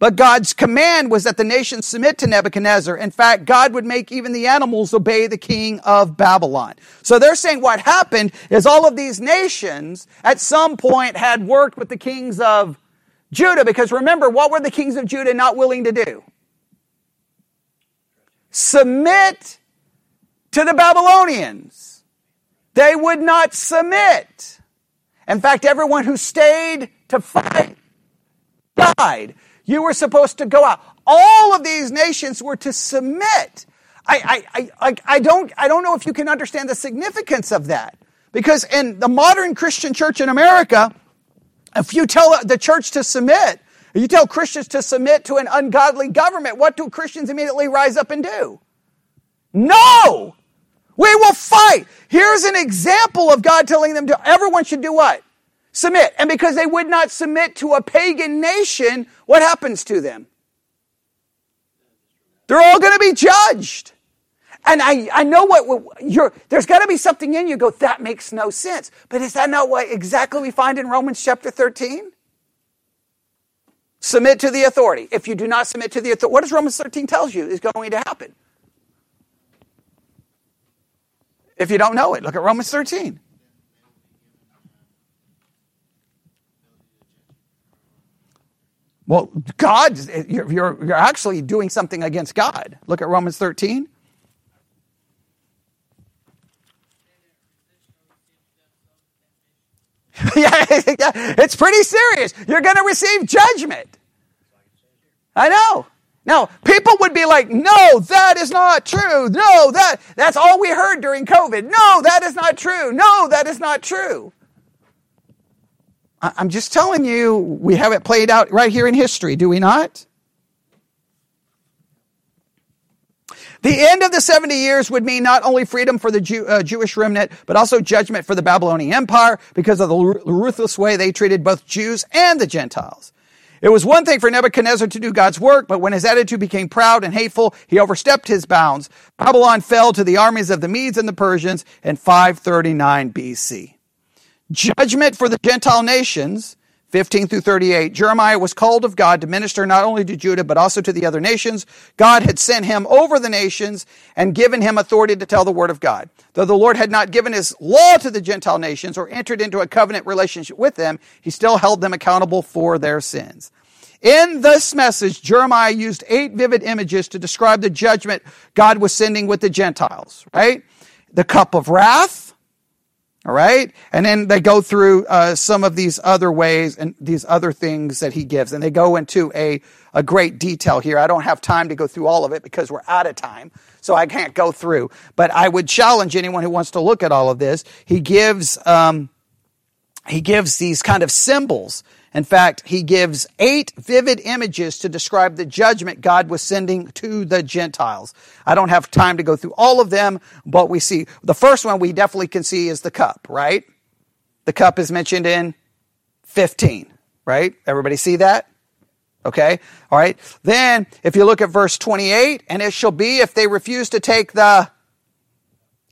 But God's command was that the nations submit to Nebuchadnezzar. In fact, God would make even the animals obey the king of Babylon. So they're saying what happened is all of these nations at some point had worked with the kings of Judah, because remember, what were the kings of Judah not willing to do? Submit to the Babylonians. They would not submit. In fact, everyone who stayed to fight died. You were supposed to go out. All of these nations were to submit. I, I, I, I, don't, I don't know if you can understand the significance of that. Because in the modern Christian church in America, if you tell the church to submit, you tell Christians to submit to an ungodly government, what do Christians immediately rise up and do? No! We will fight. Here's an example of God telling them to, everyone should do what? Submit. And because they would not submit to a pagan nation, what happens to them? They're all going to be judged. And I, I know what you're, there's got to be something in you go, that makes no sense. But is that not what exactly we find in Romans chapter 13? Submit to the authority. If you do not submit to the authority, what does Romans 13 tells you is going to happen? If you don't know it, look at Romans 13. Well, God, you're, you're, you're actually doing something against God. Look at Romans 13. yeah, it's pretty serious. You're going to receive judgment. I know. Now, people would be like, no, that is not true. No, that, that's all we heard during COVID. No, that is not true. No, that is not true. I'm just telling you, we have it played out right here in history, do we not? The end of the 70 years would mean not only freedom for the Jew, uh, Jewish remnant, but also judgment for the Babylonian Empire because of the ruthless way they treated both Jews and the Gentiles. It was one thing for Nebuchadnezzar to do God's work, but when his attitude became proud and hateful, he overstepped his bounds. Babylon fell to the armies of the Medes and the Persians in 539 BC. Judgment for the Gentile nations 15 through 38, Jeremiah was called of God to minister not only to Judah, but also to the other nations. God had sent him over the nations and given him authority to tell the word of God. Though the Lord had not given his law to the Gentile nations or entered into a covenant relationship with them, he still held them accountable for their sins. In this message, Jeremiah used eight vivid images to describe the judgment God was sending with the Gentiles, right? The cup of wrath, all right. And then they go through uh, some of these other ways and these other things that he gives. And they go into a, a great detail here. I don't have time to go through all of it because we're out of time. So I can't go through. But I would challenge anyone who wants to look at all of this. He gives, um, he gives these kind of symbols in fact, he gives eight vivid images to describe the judgment God was sending to the Gentiles. I don't have time to go through all of them, but we see the first one we definitely can see is the cup, right? The cup is mentioned in 15, right? Everybody see that? Okay. All right. Then if you look at verse 28, and it shall be if they refuse to take the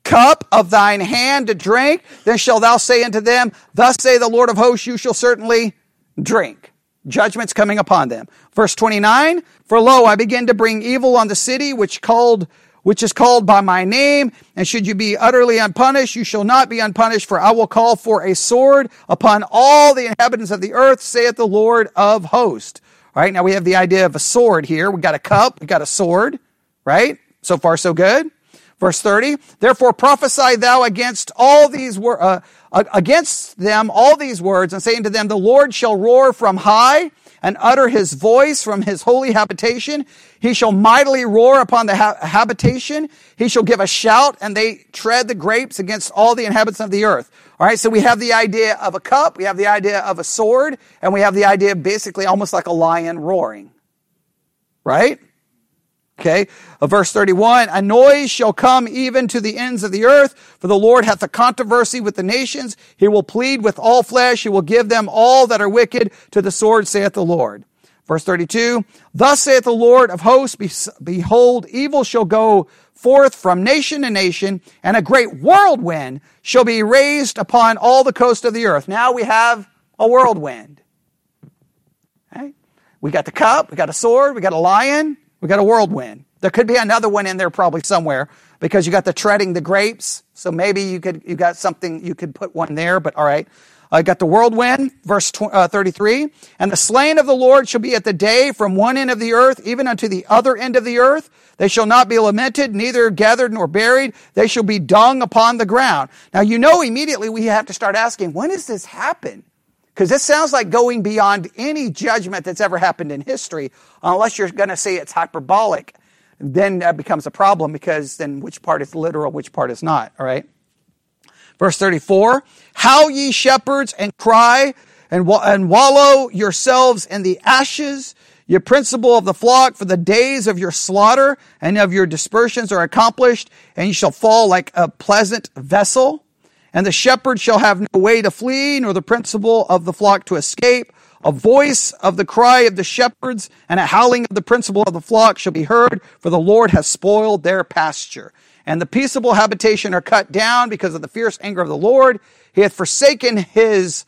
cup of thine hand to drink, then shall thou say unto them, Thus say the Lord of hosts, you shall certainly drink. Judgment's coming upon them. Verse 29, for lo, I begin to bring evil on the city which called, which is called by my name. And should you be utterly unpunished, you shall not be unpunished, for I will call for a sword upon all the inhabitants of the earth, saith the Lord of hosts. All right. Now we have the idea of a sword here. We got a cup. We got a sword, right? So far, so good. Verse 30, therefore prophesy thou against all these wor- uh, against them all these words and saying to them, the Lord shall roar from high and utter his voice from his holy habitation. He shall mightily roar upon the ha- habitation. He shall give a shout and they tread the grapes against all the inhabitants of the earth. All right. So we have the idea of a cup. We have the idea of a sword and we have the idea basically almost like a lion roaring. Right? Okay. Uh, verse 31, a noise shall come even to the ends of the earth, for the Lord hath a controversy with the nations. He will plead with all flesh. He will give them all that are wicked to the sword, saith the Lord. Verse 32, thus saith the Lord of hosts, behold, evil shall go forth from nation to nation, and a great whirlwind shall be raised upon all the coast of the earth. Now we have a whirlwind. Okay? We got the cup, we got a sword, we got a lion, we got a whirlwind. There could be another one in there probably somewhere because you got the treading the grapes. So maybe you could, you got something, you could put one there, but all right. I got the whirlwind, verse uh, 33. And the slain of the Lord shall be at the day from one end of the earth, even unto the other end of the earth. They shall not be lamented, neither gathered nor buried. They shall be dung upon the ground. Now, you know, immediately we have to start asking, when does this happen? Because this sounds like going beyond any judgment that's ever happened in history, unless you're going to say it's hyperbolic. Then that becomes a problem because then which part is literal, which part is not, all right? Verse 34, How ye shepherds and cry and, and wallow yourselves in the ashes, your principal of the flock, for the days of your slaughter and of your dispersions are accomplished, and you shall fall like a pleasant vessel. And the shepherd shall have no way to flee, nor the principal of the flock to escape. A voice of the cry of the shepherds and a howling of the principal of the flock shall be heard, for the Lord has spoiled their pasture. And the peaceable habitation are cut down because of the fierce anger of the Lord. He hath forsaken his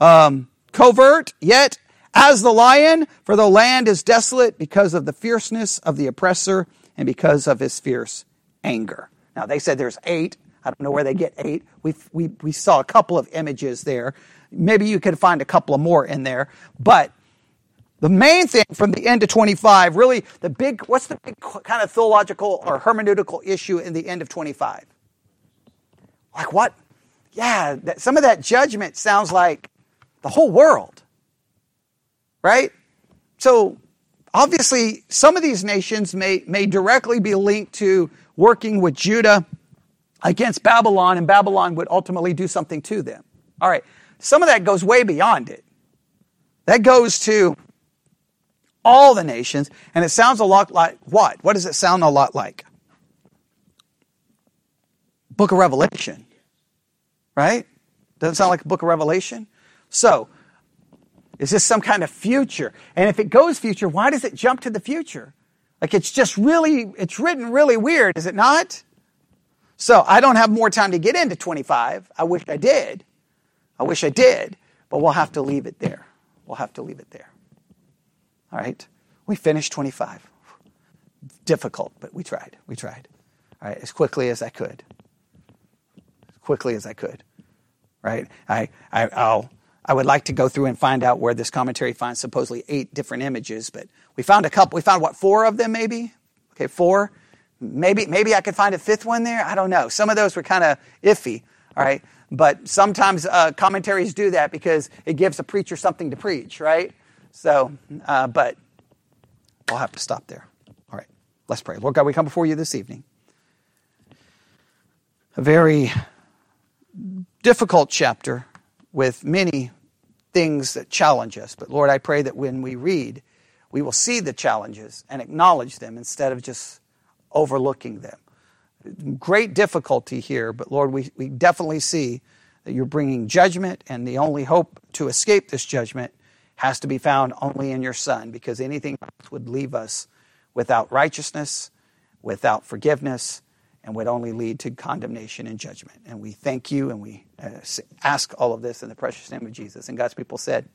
um, covert, yet as the lion, for the land is desolate because of the fierceness of the oppressor and because of his fierce anger. Now they said there's eight. I don't know where they get eight. We, we, we saw a couple of images there. Maybe you could find a couple of more in there. But the main thing from the end of 25, really the big, what's the big kind of theological or hermeneutical issue in the end of 25? Like what? Yeah, that, some of that judgment sounds like the whole world. Right? So obviously, some of these nations may, may directly be linked to working with Judah against Babylon, and Babylon would ultimately do something to them. All right, some of that goes way beyond it. That goes to all the nations, and it sounds a lot like what? What does it sound a lot like? Book of Revelation, right? Doesn't sound like a book of Revelation? So, is this some kind of future? And if it goes future, why does it jump to the future? Like it's just really, it's written really weird, is it not? So I don't have more time to get into 25. I wish I did. I wish I did, but we'll have to leave it there. We'll have to leave it there. All right. We finished 25. Difficult, but we tried. We tried. All right, as quickly as I could. As quickly as I could. Right? I, I, I'll, I would like to go through and find out where this commentary finds supposedly eight different images, but we found a couple. We found what, four of them maybe? Okay, four. Maybe, maybe I could find a fifth one there. I don't know. Some of those were kind of iffy. All right. But sometimes uh, commentaries do that because it gives a preacher something to preach, right? So, uh, but I'll have to stop there. All right. Let's pray. Lord God, we come before you this evening. A very difficult chapter with many things that challenge us. But Lord, I pray that when we read, we will see the challenges and acknowledge them instead of just overlooking them. Great difficulty here, but Lord, we, we definitely see that you're bringing judgment, and the only hope to escape this judgment has to be found only in your Son, because anything else would leave us without righteousness, without forgiveness, and would only lead to condemnation and judgment. And we thank you and we uh, ask all of this in the precious name of Jesus. And God's people said,